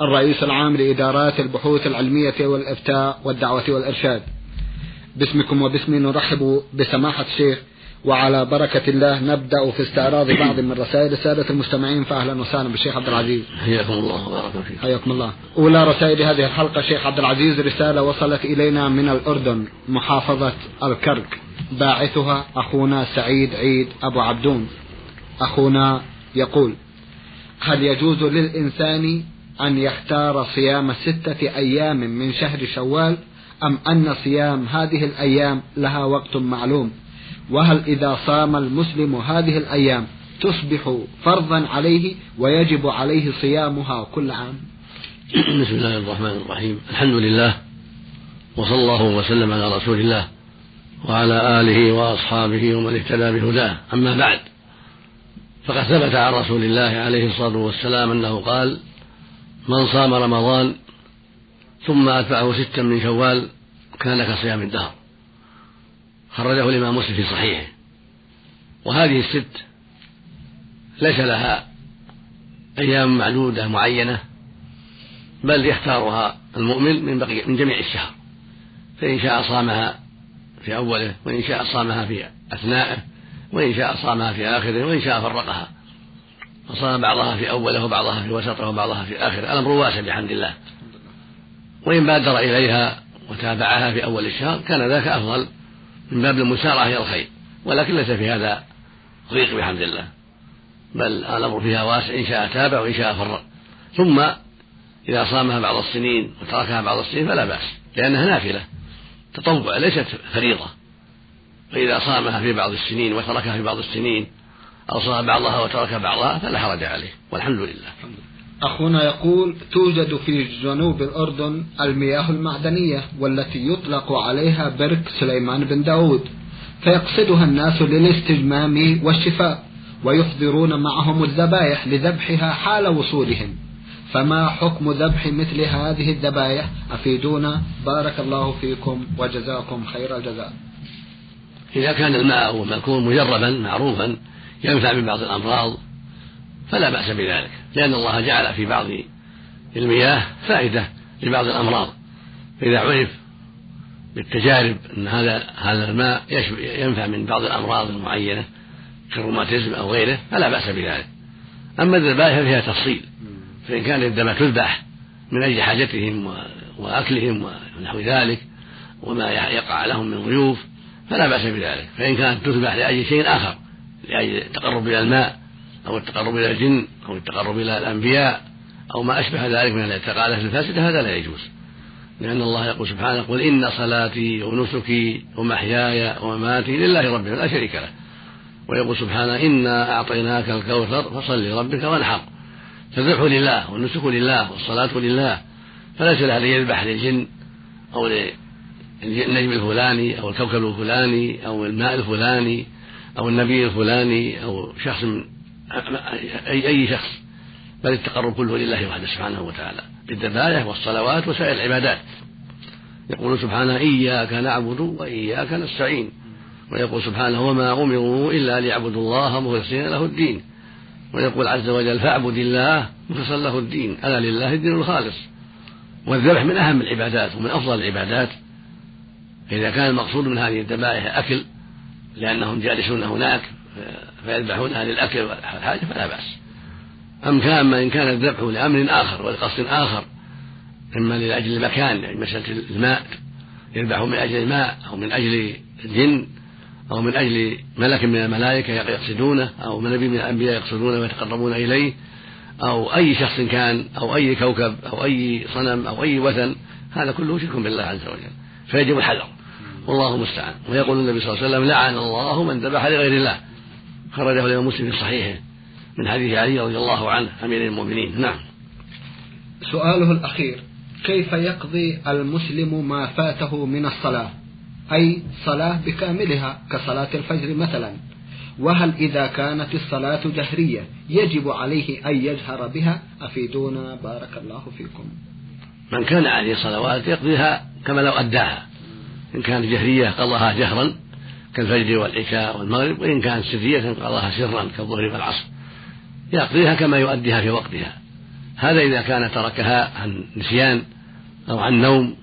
الرئيس العام لإدارات البحوث العلمية والإفتاء والدعوة والإرشاد. باسمكم وباسمي نرحب بسماحة الشيخ وعلى بركة الله نبدأ في استعراض بعض من رسائل السادة المستمعين فأهلا وسهلا بالشيخ عبد العزيز. حياكم الله وبارك فيك حياكم الله. أولى رسائل هذه الحلقة شيخ عبد العزيز رسالة وصلت إلينا من الأردن محافظة الكرك. باعثها أخونا سعيد عيد أبو عبدون. أخونا يقول هل يجوز للإنسان أن يختار صيام ستة أيام من شهر شوال أم أن صيام هذه الأيام لها وقت معلوم؟ وهل إذا صام المسلم هذه الأيام تصبح فرضا عليه ويجب عليه صيامها كل عام؟ بسم الله الرحمن الرحيم. الحمد لله وصلى الله وسلم على رسول الله وعلى آله وأصحابه ومن اهتدى بهداه. أما بعد فقد ثبت عن رسول الله عليه الصلاة والسلام أنه قال من صام رمضان ثم أتبعه ستا من شوال كان كصيام الدهر. خرجه الإمام مسلم في صحيحه. وهذه الست ليس لها أيام معدودة معينة بل يختارها المؤمن من بقية من جميع الشهر. فإن شاء صامها في أوله وإن شاء صامها في أثنائه وإن شاء صامها في آخره وإن شاء فرقها. فصام بعضها في أوله وبعضها في وسطه وبعضها في آخره الأمر واسع بحمد الله. وإن بادر إليها وتابعها في أول الشهر كان ذاك أفضل من باب المسارعة إلى الخير. ولكن ليس في هذا ضيق بحمد الله. بل الأمر فيها واسع إن شاء تابع وإن شاء فرق ثم إذا صامها بعض السنين وتركها بعض السنين فلا بأس لأنها نافلة. تطوع ليست فريضة. فإذا صامها في بعض السنين وتركها في بعض السنين أو صام بعضها وترك بعضها فلا حرج عليه والحمد لله. أخونا يقول توجد في جنوب الأردن المياه المعدنية والتي يطلق عليها برك سليمان بن داود فيقصدها الناس للاستجمام والشفاء ويحضرون معهم الذبائح لذبحها حال وصولهم. فما حكم ذبح مثل هذه الذبائح أفيدونا. بارك الله فيكم وجزاكم خير الجزاء. إذا كان الماء والمأكول مجربا معروفا ينفع من بعض الأمراض فلا بأس بذلك لأن الله جعل في بعض المياه فائدة لبعض الأمراض. فإذا عرف بالتجارب أن هذا هذا الماء ينفع من بعض الأمراض المعينة كالروماتيزم أو غيره فلا بأس بذلك. أما الذبائح فيها تفصيل فإن كانت الذبائح تذبح من أجل حاجتهم وأكلهم ونحو ذلك وما يقع لهم من ضيوف فلا بأس بذلك. فإن كانت تذبح لأجل شيء آخر لأجل التقرب إلى الماء أو التقرب إلى الجن أو التقرب إلى الأنبياء أو ما أشبه ذلك من الاعتقادات الفاسدة هذا لا يجوز. لأن الله يقول سبحانه قل إن صلاتي ونسكي ومحياي ومماتي لله رب لا شريك له. ويقول سبحانه إنا أعطيناك الكوثر فصل لربك وانحر. فالذبح لله والنسك لله والصلاة لله. فليس له أن يذبح للجن أو للنجم الفلاني أو الكوكب الفلاني أو الماء الفلاني أو النبي الفلاني أو شخص من أي أي شخص. بل التقرب كله لله وحده سبحانه وتعالى. بالذبائح والصلوات وسائر العبادات. يقول سبحانه إياك نعبد وإياك نستعين. ويقول سبحانه وما أمروا إلا ليعبدوا الله مخلصين له الدين. ويقول عز وجل فاعبد الله مخلصا له الدين. ألا لله الدين الخالص. والذبح من أهم العبادات ومن أفضل العبادات. فإذا كان المقصود من هذه الذبائح أكل لأنهم جالسون هناك فيذبحونها للأكل والحاجة فلا بأس. أم كان ما إن كان الذبح لأمر آخر ولقصد آخر إما لأجل المكان يعني مسألة الماء يذبح من أجل الماء أو من أجل الجن أو من أجل ملك من الملائكة يقصدونه أو نبي من الأنبياء يقصدونه ويتقربون إليه أو أي شخص كان أو أي كوكب أو أي صنم أو أي وثن هذا كله شرك بالله عز وجل. فيجب الحذر. والله المستعان. ويقول النبي صلى الله عليه وسلم لعن الله من ذبح لغير الله. خرجه الإمام مسلم في صحيحه من حديث علي رضي الله عنه أمير المؤمنين. نعم. سؤاله الأخير كيف يقضي المسلم ما فاته من الصلاة؟ أي صلاة بكاملها كصلاة الفجر مثلا. وهل إذا كانت الصلاة جهرية يجب عليه أن يجهر بها؟ أفيدونا بارك الله فيكم. من كان عليه صلوات يقضيها كما لو أداها. إن كانت جهرية قضاها جهرا كالفجر والعشاء والمغرب وإن كانت سرية قضاها سرا كالظهر والعصر. يقضيها كما يؤديها في وقتها. هذا إذا كان تركها عن نسيان أو عن نوم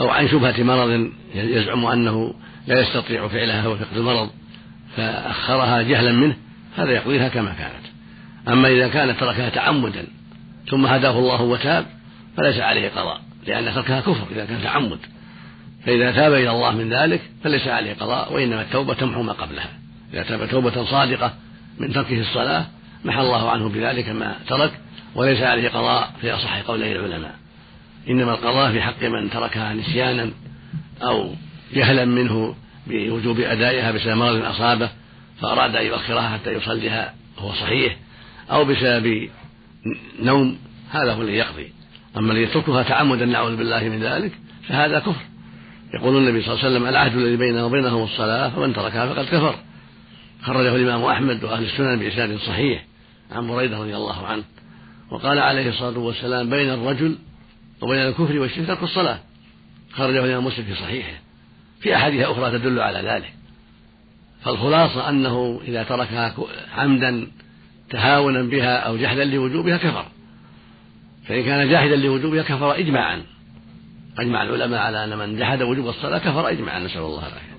أو عن شبهة مرض يزعم أنه لا يستطيع فعلها هو فقد المرض فأخرها جهلا منه هذا يقضيها كما كانت. أما إذا كان تركها تعمدا ثم هداه الله وتاب فليس عليه قضاء لأن تركها كفر إذا كان تعمد. فإذا تاب إلى الله من ذلك فليس عليه قضاء وإنما التوبة تمحو ما قبلها. إذا تاب توبة صادقة من تركه الصلاة محى الله عنه بذلك ما ترك وليس عليه قضاء في أصح قولي العلماء. إنما القضاء في حق من تركها نسيانا أو جهلا منه بوجوب أدائها بسبب مرض أصابه فأراد أن يؤخرها حتى يصليها وهو صحيح أو بسبب نوم هذا هو الذي يقضي. أما الذي يتركها تعمدا نعوذ بالله من ذلك فهذا كفر. يقول النبي صلى الله عليه وسلم العهد الذي بيننا وبينهم الصلاة فمن تركها فقد كفر. خرجه الإمام أحمد وأهل السنن بإسناد صحيح عن بريدة رضي الله عنه وقال عليه الصلاة والسلام بين الرجل وبين الكفر والشرك ترك الصلاة. خرجه الإمام مسلم في صحيحه. في أحاديث أخرى تدل على ذلك. فالخلاصة أنه إذا تركها عمدا تهاونا بها أو جحدا لوجوبها كفر. فإن كان جاحدا لوجوبها كفر إجماعا. أجمع العلماء على أن من جحد وجوب الصلاة كفر إجماعا نسأل الله العافية.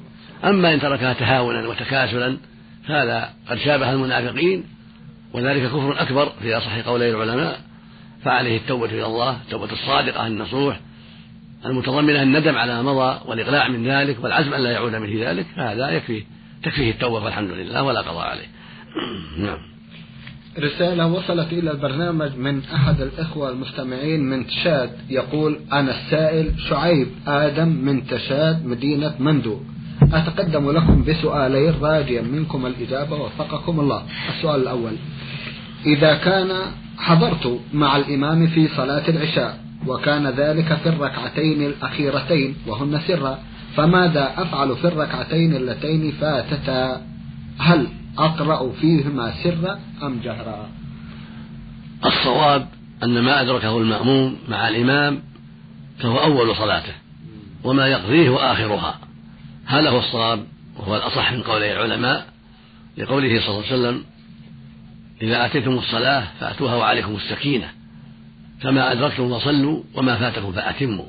أما إن تركها تهاونا وتكاسلا فهذا قد شابه المنافقين وذلك كفر أكبر في أصح قولي العلماء. فعليه التوبة إلى الله التوبة الصادقة النصوح المتضمنة الندم على ما مضى والإقلاع من ذلك والعزم أن لا يعود مثل ذلك فهذا يكفي تكفيه التوبة والحمد لله ولا قضاء عليه. نعم. رسالة وصلت إلى البرنامج من أحد الإخوة المستمعين من تشاد. يقول أنا السائل شعيب آدم من تشاد مدينة مندو أتقدم لكم بسؤالين راجيا منكم الإجابة وفقكم الله. السؤال الأول إذا كان حضرت مع الإمام في صلاة العشاء وكان ذلك في الركعتين الأخيرتين وهن سرا فماذا أفعل في الركعتين اللتين فاتتا؟ هل أقرأ فيهما سرا أم جهرا. الصواب أن ما أدركه المأموم مع الإمام فهو أول صلاته وما يقضيه وآخرها هذا هو الصواب وهو الأصح من قولي العلماء لقوله صلى الله عليه وسلم إذا أتيتم الصلاة فأتوها وعليكم السكينة فما أدركتم فصلوا وما فاتكم فأتموا.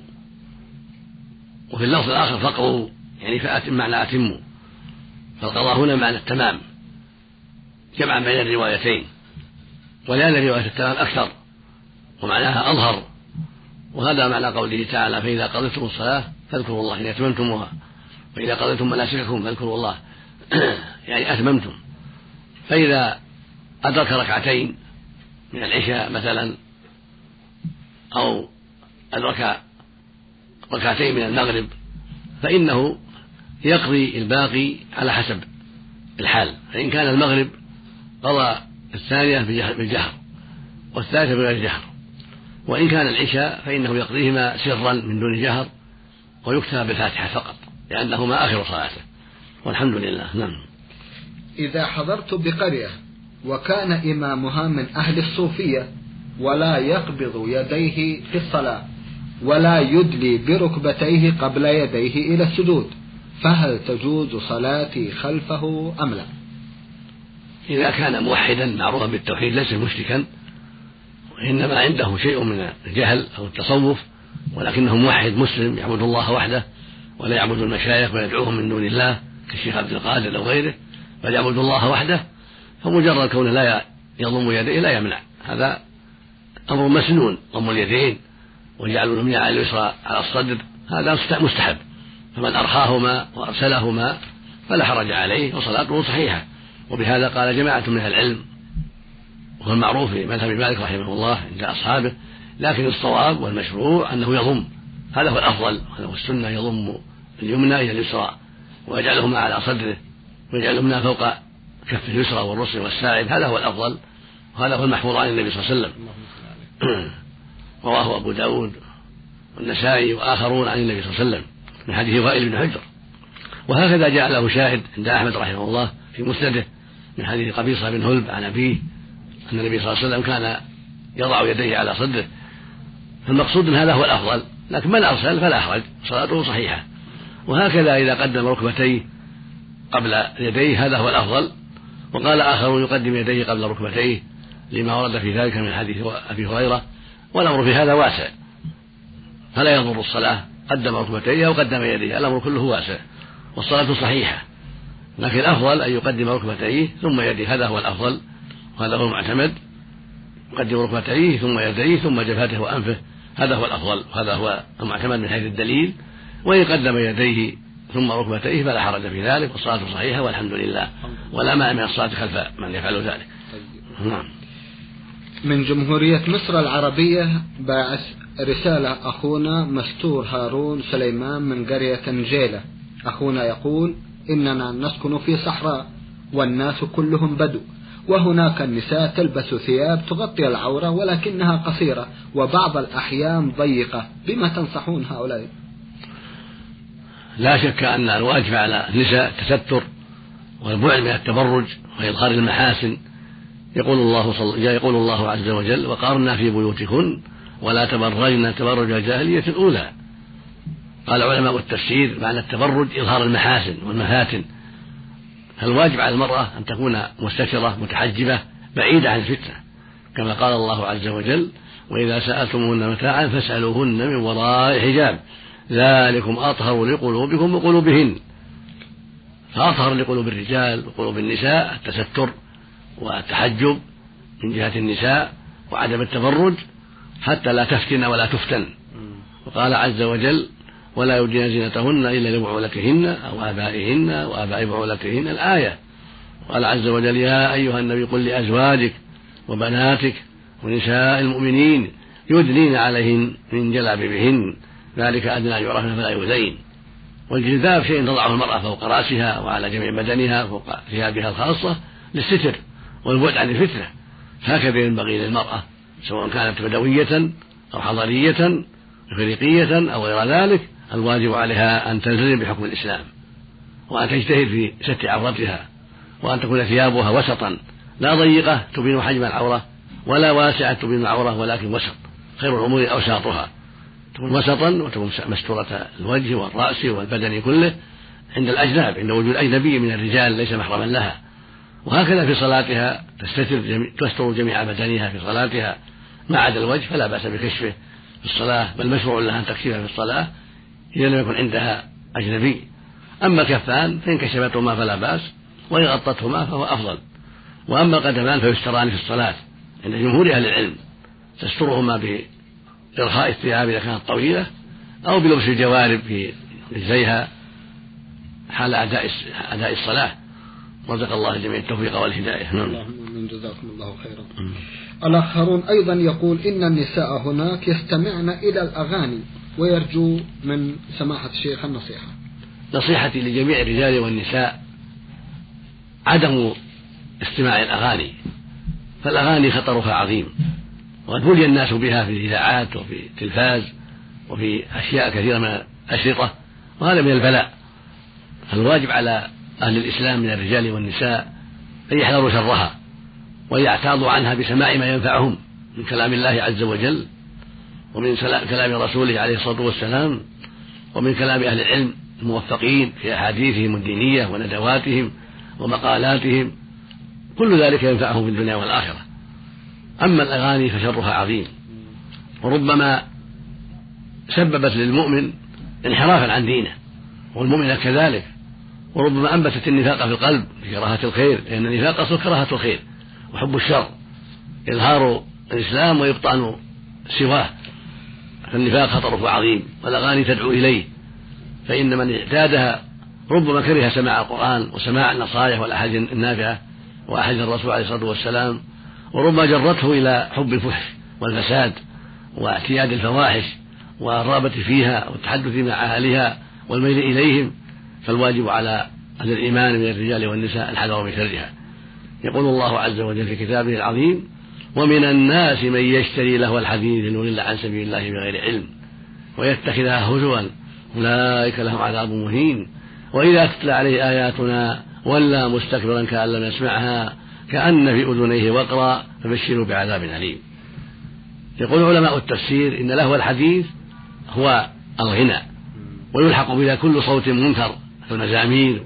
وفي اللفظ الآخر فقروا يعني فأتم معنى أتموا. فالقضاء هنا معنى التمام. جمعا بين الروايتين ولأن رواية التمام أكثر ومعناها أظهر وهذا معنى قوله تعالى فإذا قضيتم الصلاة فاذكروا الله إن أتممتموها وإذا قضيتم مناسككم فاذكروا الله يعني أتممتم. فإذا أدرك ركعتين من العشاء مثلا أو أدرك ركعتين من المغرب فإنه يقضي الباقي على حسب الحال. فإن كان المغرب قضى الثانية بالجهر والثالثة بغير جهر. وإن كان العشاء فإنه يقضيهما سرا من دون جهر ويكتب بالفاتحة فقط لأنهما آخر صلاته. والحمد لله نعم. إذا حضرت بقرية وكان إمامها من أهل الصوفية ولا يقبض يديه في الصلاة ولا يدلي بركبتيه قبل يديه إلى السجود فهل تجوز صلاتي خلفه أم لا؟ إذا كان موحدا معروفا بالتوحيد ليس مشركا وإنما عنده شيء من الجهل أو التصوف ولكنه موحد مسلم يعبد الله وحده ولا يعبد المشايخ ويدعوهم من دون الله كالشيخ عبد القادر أو غيره بل يعبد الله وحده فمجرد كونه لا يضم يديه لا يمنع. هذا أمر مسنون ضم اليدين وجعل اليمنى على اليسرى على الصدر هذا مستحب. فمن أرخاهما وأرسلهما فلا حرج عليه وصلاته صحيحة. وبهذا قال جماعة من أهل العلم وهو المعروف في مذهب مالك رحمه الله عند أصحابه لكن الصواب والمشروع أنه يضم هذا هو الأفضل هذا هو السنة يضم اليمنى إلى اليسرى ويجعلهما على صدره ويجعلهما فوق كف اليسرى والرسل والساعد هذا هو الأفضل وهذا هو المحفوظ عن النبي صلى الله عليه وسلم. رواه أبو داود والنسائي وآخرون عن النبي صلى الله عليه وسلم من حديث وائل بن حجر. وهكذا جاء له شاهد عند أحمد رحمه الله في مسنده من حديث قبيصة بن هلب عن أبيه أن النبي صلى الله عليه وسلم كان يضع يديه على صدره. فالمقصود أن هذا هو الأفضل لكن من أرسل فلا حرج صلاته صحيحة. وهكذا إذا قدم ركبتيه قبل يديه هذا هو الأفضل. وقال آخرون يقدم يديه قبل ركبتيه لما ورد في ذلك من حديث أبي هريرة. والأمر في هذا واسع. فلا يضر الصلاة قدم ركبتيه أو قدم يديه الأمر كله واسع. والصلاة صحيحة. لكن الأفضل أن يقدم ركبتيه ثم يديه. هذا هو الأفضل وهذا هو المعتمد. يقدم ركبتيه ثم يديه ثم جبهته وأنفه. هذا هو الأفضل وهذا هو المعتمد من حيث الدليل. وإن قدم يديه ثم ركبتيه فلا حرج في ذلك والصلاة صحيحة والحمد لله. ولا مانع من الصلاة خلف من يفعل ذلك. نعم. من جمهورية مصر العربية باعث رسالة أخونا مستور هارون سليمان من قرية نجيلة. أخونا يقول إننا نسكن في صحراء والناس كلهم بدو. وهناك النساء تلبس ثياب تغطي العورة ولكنها قصيرة وبعض الأحيان ضيقة. بما تنصحون هؤلاء؟ لا شك أن الواجب على النساء التستر والبعد من التبرج وإظهار المحاسن. يقول الله صل... يقول الله عز وجل وقارنا في بيوتكن ولا تبرجن تبرج الجاهلية الأولى. قال علماء التفسير معنى التبرج إظهار المحاسن والمفاتن. فالواجب على المرأة أن تكون مستترة متحجبة بعيدة عن الفتنة كما قال الله عز وجل وإذا سألتموهن متاعا فاسألوهن من وراء حجاب ذلكم أطهر لقلوبكم وقلوبهن. فأطهر لقلوب الرجال وقلوب النساء التستر والتحجب من جهة النساء وعدم التبرج حتى لا تفتن ولا تفتن. وقال عز وجل ولا يبدين زينتهن إلا لبعولتهن أو آبائهن وآباء بعولتهن الآية. قال عز وجل يا أيها النبي قل لأزواجك وبناتك ونساء المؤمنين يدنين عليهن من جلابيبهن ذلك أدنى يعرفن فلا يؤذين. والجلباب شيء تضعه المرأة فوق رأسها وعلى جميع بدنها فوق ثيابها الخاصة للستر والبعد عن الفتنة. هكذا ينبغي للمرأة سواء كانت بدوية أو حضرية إفريقية أو غير ذلك الواجب عليها أن تلتزم بحكم الإسلام وأن تجتهد في ستر عورتها وأن تكون ثيابها وسطا. لا ضيقة تبين حجم العورة ولا واسعة تبين العورة ولكن وسط خير الأمور أوساطها. تكون وسطا وتكون مستورة الوجه والرأس والبدن كله عند الأجناب عند وجود أجنبي من الرجال ليس محرما لها. وهكذا في صلاتها تستتر جميع تستر جميع بدنها في صلاتها. ما عدا الوجه فلا بأس بكشفه في الصلاة بل مشروع لها أن تكشفه في الصلاة. إذا لم يكن عندها أجنبي. أما الكفان فإن كشفتهما فلا بأس وإن غطتهما فهو أفضل. وأما القدمان فيستران في الصلاة. عند جمهور أهل العلم تسترهما بإرخاء الثياب إذا كانت طويلة أو بلبس الجوارب في رجليها حال أداء أداء الصلاة. رزق الله الجميع التوفيق والهداية. نعم. جزاكم الله خيرا. الآخرون أيضا يقول إن النساء هناك يستمعن إلى الأغاني. ويرجو من سماحة الشيخ النصيحة. نصيحتي لجميع الرجال والنساء عدم استماع الأغاني فالأغاني خطرها عظيم وقد بلي الناس بها في الإذاعات وفي التلفاز وفي أشياء كثيرة من الأشرطة وهذا من البلاء. فالواجب على أهل الإسلام من الرجال والنساء أن يحذروا شرها ويعتاضوا عنها بسماع ما ينفعهم من كلام الله عز وجل. ومن كلام رسوله عليه الصلاة والسلام ومن كلام أهل العلم الموفقين في أحاديثهم الدينية وندواتهم ومقالاتهم كل ذلك ينفعهم في الدنيا والآخرة. أما الأغاني فشرها عظيم. وربما سببت للمؤمن انحرافا عن دينه والمؤمن كذلك. وربما أنبتت النفاق في القلب بكراهة الخير لأن النفاق أصل كراهة الخير وحب الشر. إظهار الإسلام وإبطان سواه. فالنفاق خطره عظيم والأغاني تدعو إليه. فإن من اعتادها ربما كره سماع القرآن وسماع النصائح والأحاديث النافعة وأحاديث الرسول عليه الصلاة والسلام وربما جرته إلى حب الفحش والفساد واعتياد الفواحش والرغبة فيها والتحدث مع أهلها والميل إليهم فالواجب على أهل الإيمان من الرجال والنساء الحذر من شرها. يقول الله عز وجل في كتابه العظيم ومن الناس من يشتري له الحديث ليضل عن سبيل الله بغير علم ويتخذها هزوا أولئك لهم عذاب مهين وإذا تتلى عليه آياتنا ولى مستكبرا كأن لم يسمعها كأن في أذنيه وقرا فبشروا بعذاب أليم. يقول علماء التفسير إن لهو الحديث هو الغنى ويلحق بها كل صوت منكر كالمزامير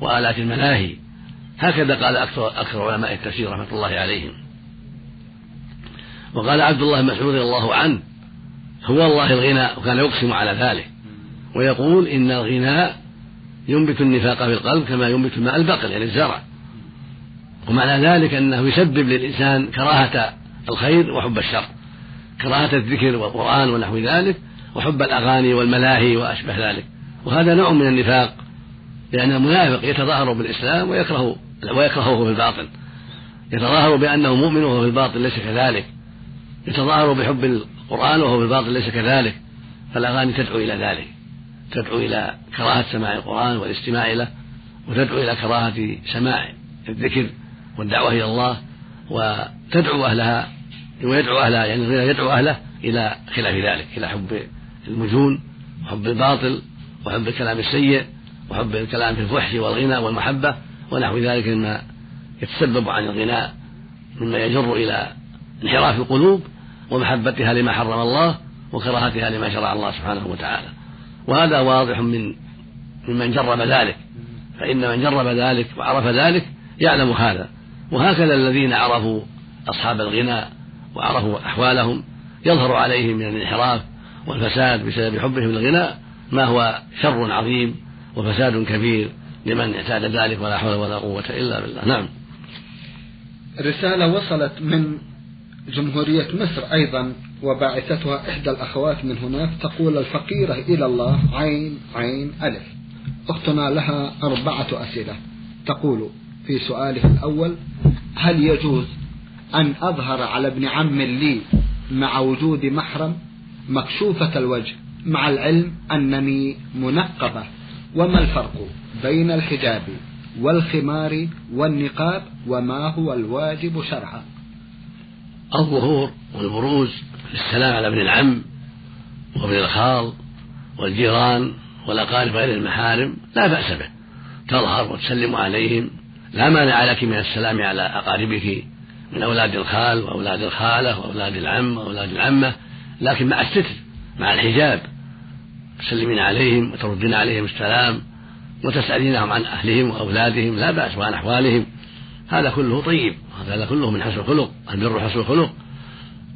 وآلات الملاهي هكذا قال أكثر, أكثر علماء التفسير رحمة الله عليهم. وقال عبد الله مسعود رضي الله عنه هو الله الغنى وكان يقسم على ذلك. ويقول إن الغنى ينبت النفاق في القلب كما ينبت الماء البقل يعني الزرع. ومعنى ذلك أنه يسبب للإنسان كراهة الخير وحب الشر. كراهة الذكر والقرآن ونحو ذلك وحب الأغاني والملاهي وأشبه ذلك. وهذا نوع من النفاق لأن المنافق يتظاهر بالإسلام ويكره ويكرهه في الباطن يتظاهر بأنه مؤمن وهو في الباطن ليس كذلك. يتظاهر بحب القرآن وهو في الباطن ليس كذلك فالأغاني تدعو إلى ذلك تدعو إلى كراهة سماع القرآن والاستماع له وتدعو إلى كراهة سماع الذكر والدعوة إلى الله وتدعو أهلها ويدعو أهلها يعني يدعو أهله إلى خلاف ذلك إلى حب المجون وحب الباطل وحب الكلام السيء وحب الكلام في الفحش والغنى والمحبة ونحو ذلك مما يتسبب عن الغناء مما يجر إلى انحراف القلوب ومحبتها لما حرم الله وكراهتها لما شرع الله سبحانه وتعالى. وهذا واضح من ممن جرب ذلك. فإن من جرب ذلك وعرف ذلك يعلم هذا. وهكذا الذين عرفوا أصحاب الغنى وعرفوا أحوالهم يظهر عليهم من الانحراف والفساد بسبب حبهم للغناء ما هو شر عظيم وفساد كبير لمن اعتاد ذلك ولا حول ولا قوة إلا بالله. نعم. رسالة وصلت من جمهورية مصر أيضا وباعثتها إحدى الأخوات من هناك تقول الفقيرة إلى الله عين عين ألف. أختنا لها أربعة أسئلة. تقول في سؤاله الأول هل يجوز أن أظهر على ابن عم لي مع وجود محرم مكشوفة الوجه مع العلم أنني منقبة؟ وما الفرق بين الحجاب والخمار والنقاب؟ وما هو الواجب شرعا؟ الظهور والبروز للسلام على ابن العم وابن الخال والجيران والأقارب غير المحارم لا بأس به. تظهر وتسلم عليهم. لا مانع لك من السلام على أقاربك من أولاد الخال وأولاد الخالة وأولاد العم وأولاد العمة لكن مع الستر مع الحجاب. تسلمين عليهم وتردين عليهم السلام وتسألينهم عن أهلهم وأولادهم لا بأس وعن أحوالهم. هذا كله طيب هذا كله من حسن الخلق البر حسن الخلق.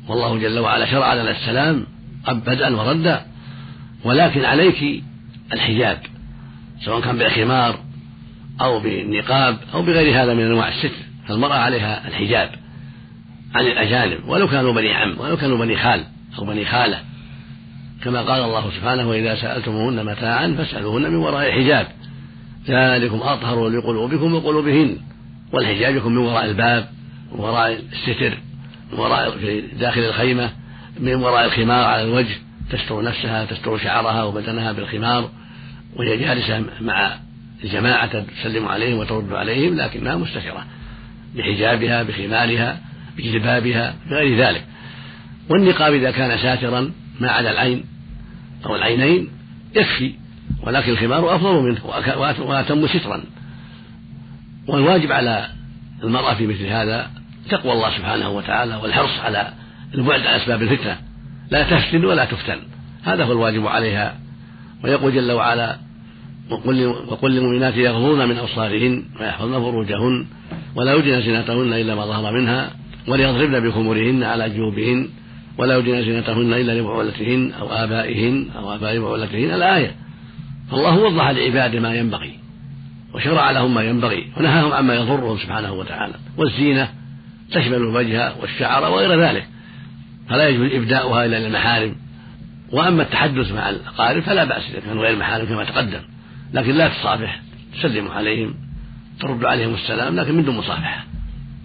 والله جل وعلا شرع لنا السلام بدءا وردا. ولكن عليك الحجاب سواء كان بالخمار أو بالنقاب أو بغير هذا من أنواع الستر فالمرأة عليها الحجاب عن الأجانب ولو كانوا بني عم ولو كانوا بني خال أو بني خالة. كما قال الله سبحانه وإذا سألتموهن متاعا فاسألوهن من وراء حجاب ذلكم أطهر لقلوبكم وقلوبهن. والحجاب يكون من وراء الباب من وراء الستر من وراء في داخل الخيمة من وراء الخمار على الوجه تستر نفسها تستر شعرها وبدنها بالخمار وهي جالسة مع الجماعة تسلم عليهم وترد عليهم لكنها مستترة بحجابها بخمارها بجلبابها بغير ذلك. والنقاب إذا كان ساترا ما عدا العين أو العينين يكفي ولكن الخمار أفضل منه وأتم سترا. والواجب على المرأة في مثل هذا تقوى الله سبحانه وتعالى والحرص على البعد عن أسباب الفتنة. لا تفتن ولا تفتن. هذا هو الواجب عليها. ويقول جل وعلا وقل, وقل للمؤمنات يغضون من أبصارهن ويحفظن فروجهن ولا يبدين زينتهن إلا ما ظهر منها وليضربن بخمورهن على جيوبهن ولا يبدين زينتهن إلا لبعولتهن أو آبائهن أو آباء بعولتهن الآية فالله وضح لعباده ما ينبغي. وشرع لهم ما ينبغي ونهاهم عما يضرهم سبحانه وتعالى والزينة تشمل الوجه والشعر وغير ذلك فلا يجوز إبداؤها إلا للمحارم وأما التحدث مع الأقارب فلا بأس إذا كانوا غير محارم كما تقدم لكن لا تصافح تسلم عليهم ترد عليهم السلام لكن من دون مصافحة.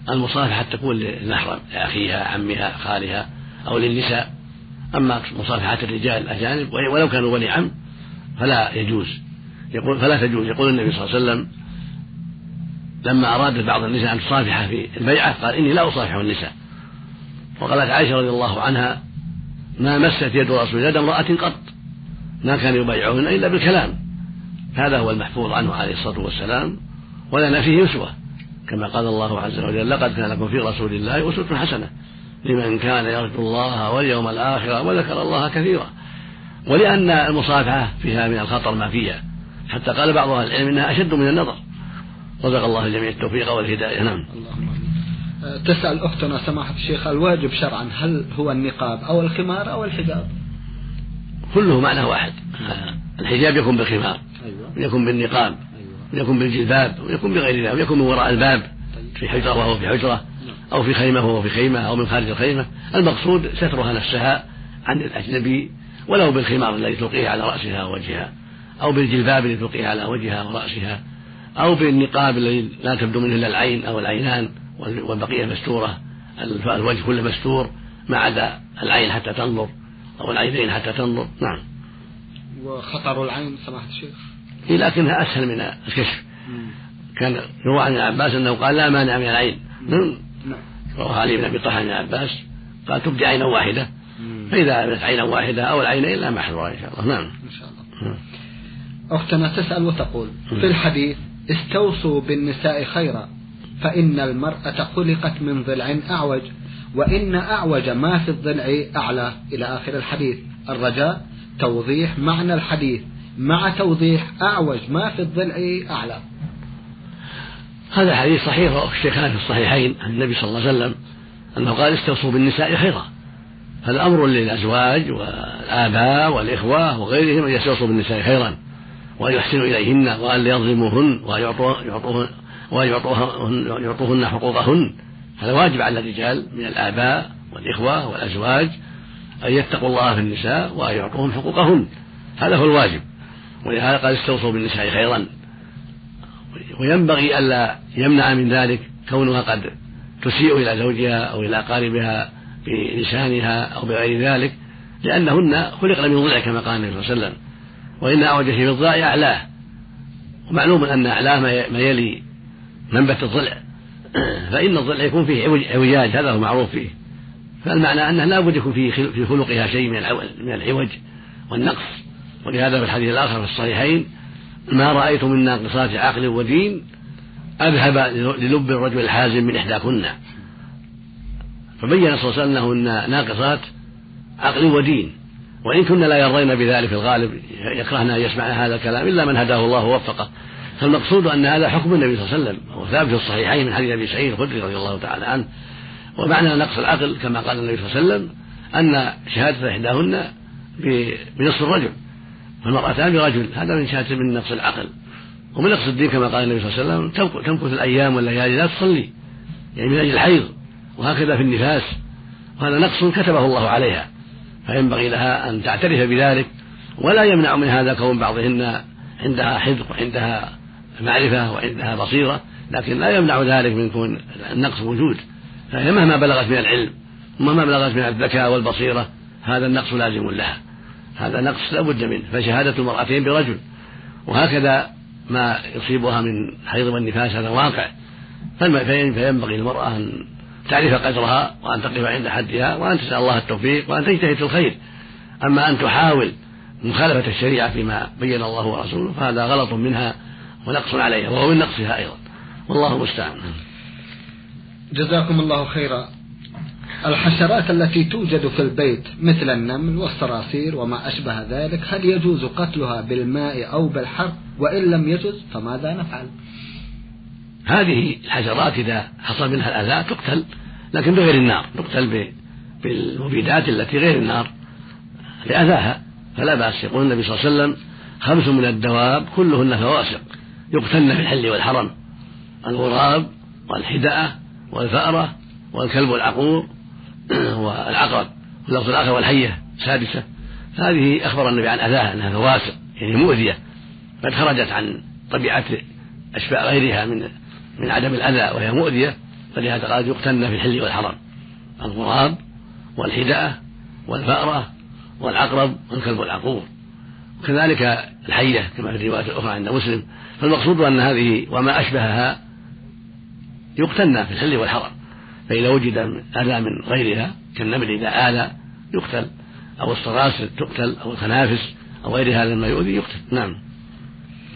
المصافحة تكون للمحرم لأخيها عمها خالها أو للنساء. أما مصافحة الرجال الأجانب ولو كانوا بني عم فلا يجوز. يقول فلا تجوز. يقول النبي صلى الله عليه وسلم لما أراد بعض النساء أن تصافح في البيعة قال إني لا أصافح النساء. وقالت عائشة رضي الله عنها ما مست يد رسول يد امرأة قط. ما كان يبايعهن إلا بالكلام. هذا هو المحفوظ عنه عليه الصلاة والسلام ولنا فيه أسوة كما قال الله عز وجل لقد كان لكم في رسول الله أسوة حسنة لمن كان يرجو الله واليوم الآخر وذكر الله كثيرا. ولأن المصافحة فيها من الخطر ما فيها. حتى قال بعض أهل العلم إنها أشد من النظر رزق الله الجميع التوفيق والهداية نعم اللهم تسأل أختنا سماحة الشيخ الواجب شرعا هل هو النقاب أو الخمار أو الحجاب كله معنى واحد الحجاب يكون بالخمار أيوة. ويكون بالنقاب أيوة. ويكون بالجلباب ويكون بغير ذلك ويكون من وراء الباب طيب. في حجرة وهو في حجرة نعم. أو في خيمة وهو في خيمة أو من خارج الخيمة المقصود سترها نفسها عن الأجنبي ولو بالخمار الذي تلقيه على رأسها ووجهها أو بالجلباب الذي تلقيه على وجهها ورأسها أو بالنقاب الذي لا تبدو منه إلا العين أو العينان والبقية مستورة الوجه كله مستور ما عدا العين حتى تنظر أو العينين حتى تنظر. نعم. وخطر العين سماحة الشيخ؟ إيه لكنها أسهل من الكشف. كان روى عن عباس أنه قال لا مانع من العين. نعم. رواه علي بن أبي طلحة عن عباس قال تبدي عينا واحدة. فإذا عينا واحدة أو العينين لا محذور إن شاء الله. نعم. إن شاء الله. نعم. أختنا تسأل وتقول. في الحديث استوصوا بالنساء خيرا فإن المرأة خلقت من ضلع أعوج وإن أعوج ما في الضلع أعلى. إلى آخر الحديث. الرجاء توضيح معنى الحديث. مع توضيح أعوج ما في الضلع أعلى. هذا حديث صحيح الشيخان في الصحيحين عن النبي صلى الله عليه وسلم أنه قال استوصوا بالنساء خيرا. هذا أمر للأزواج والآباء والإخوة وغيرهم أن يستوصوا بالنساء خيرا. وأن يحسنوا إليهن وأن لا يظلموهن وأن يعطوهن وأن يعطوهن حقوقهن. هذا واجب على الرجال من الآباء والإخوة والأزواج أن يتقوا الله في النساء وأن يعطوهم حقوقهن. هذا هو الواجب. ولهذا قال استوصوا بالنساء خيرا. وينبغي ألا يمنع من ذلك كونها قد تسيء إلى زوجها أو إلى أقاربها بلسانها أو بغير ذلك لأنهن خلقن من ضلع كما قال النبي صلى الله عليه وسلم. وإن أعوج في الضلع أعلاه. ومعلوم أن أعلاه ما يلي منبت الضلع. فإن الضلع يكون فيه عوجاج هذا هو معروف فيه. فالمعنى أنه لا بد يكون فيه في خلقها شيء من من العوج والنقص. ولهذا في الحديث الآخر في الصحيحين ما رأيت من ناقصات عقل ودين أذهب للب الرجل الحازم من إحداكن. فبين صلى الله عليه وسلم أنهن ناقصات عقل ودين. وإن كنا لا يرضين بذلك في الغالب يكرهن أن يسمعن هذا الكلام إلا من هداه الله ووفقه. فالمقصود أن هذا حكم النبي صلى الله عليه وسلم وهو ثابت في الصحيحين من حديث أبي سعيد الخدري رضي الله تعالى عنه. ومعنى نقص العقل كما قال النبي صلى الله عليه وسلم أن شهادة إحداهن بنصف الرجل والمرأتان برجل. هذا من شهادة من نقص العقل. ومن نقص الدين كما قال النبي صلى الله عليه وسلم تمكث الأيام والليالي لا تصلي يعني من أجل الحيض وهكذا في النفاس. وهذا نقص كتبه الله عليها. فينبغي لها أن تعترف بذلك ولا يمنع من هذا كون بعضهن عندها حذق وعندها معرفة وعندها بصيرة لكن لا يمنع ذلك من كون النقص موجود فهي مهما بلغت من العلم ومهما بلغت من الذكاء والبصيرة هذا النقص لازم لها. هذا نقص لا بد منه فشهادة المرأتين برجل. وهكذا ما يصيبها من حيض والنفاس هذا واقع. فينبغي للمرأة أن تعرف قدرها وأن تقف عند حدها وأن تسأل الله التوفيق وأن تجتهد في الخير. أما أن تحاول مخالفة الشريعة فيما بين الله ورسوله فهذا غلط منها ونقص عليها وهو من نقصها أيضا. والله المستعان. جزاكم الله خيرا. الحشرات التي توجد في البيت مثل النمل والصراصير وما أشبه ذلك هل يجوز قتلها بالماء أو بالحرق؟ وإن لم يجوز فماذا نفعل؟ هذه الحشرات إذا حصل منها الأذى تقتل لكن بغير النار تقتل بالمبيدات التي غير النار لأذاها. فلا بأس يقول النبي صلى الله عليه وسلم خمس من الدواب كلهن فواسق يقتلن في الحل والحرم الغراب والحدأة والفأرة والكلب العقور والعقرب اللفظ الآخر والحية سادسة هذه أخبر النبي عن أذاها أنها فواسق يعني مؤذية قد خرجت عن طبيعة أشباء غيرها من من عدم الأذى وهي مؤذية فلهذا قال يقتلن في الحل والحرم الغراب والحدأة والفأرة والعقرب والكلب العقور. وكذلك الحية كما في الرواية الأخرى عند مسلم. فالمقصود أن هذه وما أشبهها يقتلن في الحل والحرم فإذا وجد أذى من غيرها كالنمل إذا آذى يقتل أو الصراصر تقتل أو الخنافس أو غير هذا ما يؤذي يقتل. نعم.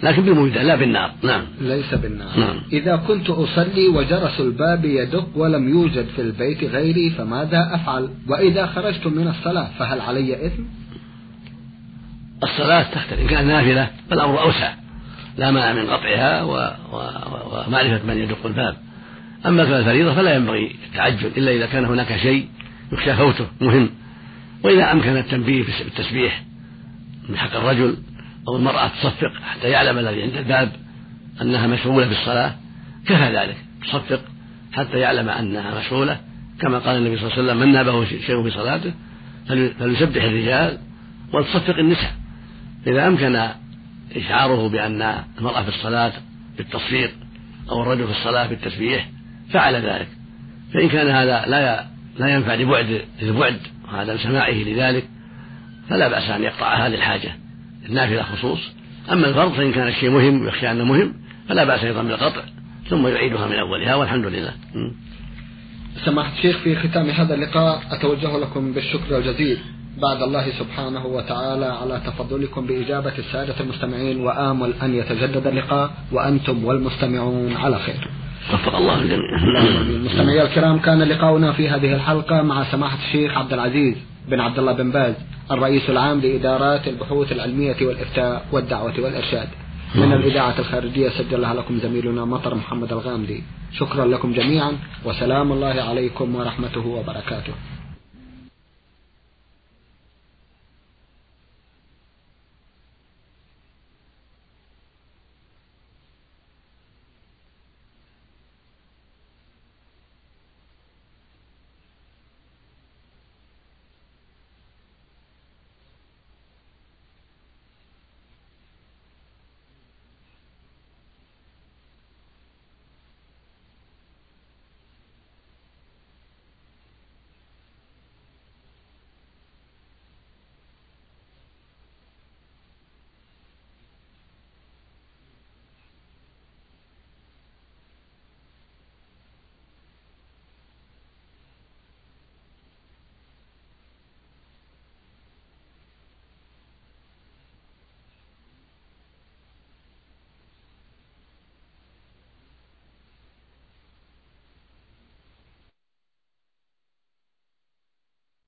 لكن بالمبيدات لا بالنار. نعم. ليس بالنار. نعم. إذا كنت أصلي وجرس الباب يدق ولم يوجد في البيت غيري فماذا أفعل؟ وإذا خرجت من الصلاة فهل علي إثم؟ الصلاة تختلف. إن كانت نافلة فالأمر أوسع. لا مانع من قطعها و... و... ومعرفة من يدق الباب. أما كان الفريضة فلا ينبغي التعجل إلا إذا كان هناك شيء يخشى فوته مهم. وإذا أمكن التنبيه بالتسبيح من حق الرجل أو المرأة تصفق حتى يعلم الذي عند الباب أنها مشغولة بالصلاة كفى ذلك تصفق حتى يعلم أنها مشغولة. كما قال النبي صلى الله عليه وسلم من نابه شيء في صلاته فليسبح الرجال ولتصفق النساء. إذا أمكن إشعاره بأن المرأة في الصلاة بالتصفيق أو الرجل في الصلاة بالتسبيح فعل ذلك. فإن كان هذا لا لا ينفع لبعد للبعد وعدم سماعه لذلك فلا بأس أن يقطعها للحاجة النافلة خصوص. أما الفرض فإن كان الشيء مهم ويخشى أنه مهم فلا بأس أيضا بالقطع ثم يعيدها من أولها والحمد لله. سماحة الشيخ في ختام هذا اللقاء أتوجه لكم بالشكر الجزيل. بعد الله سبحانه وتعالى على تفضلكم بإجابة السادة المستمعين وآمل أن يتجدد اللقاء وأنتم والمستمعون على خير. وفق الله الجميع. مستمعي الكرام كان لقاؤنا في هذه الحلقة مع سماحة الشيخ عبد العزيز. بن عبد الله بن باز الرئيس العام لإدارات البحوث العلمية والإفتاء والدعوة والإرشاد. من الإذاعة الخارجية سجلها لكم زميلنا مطر محمد الغامدي. شكرا لكم جميعا وسلام الله عليكم ورحمته وبركاته.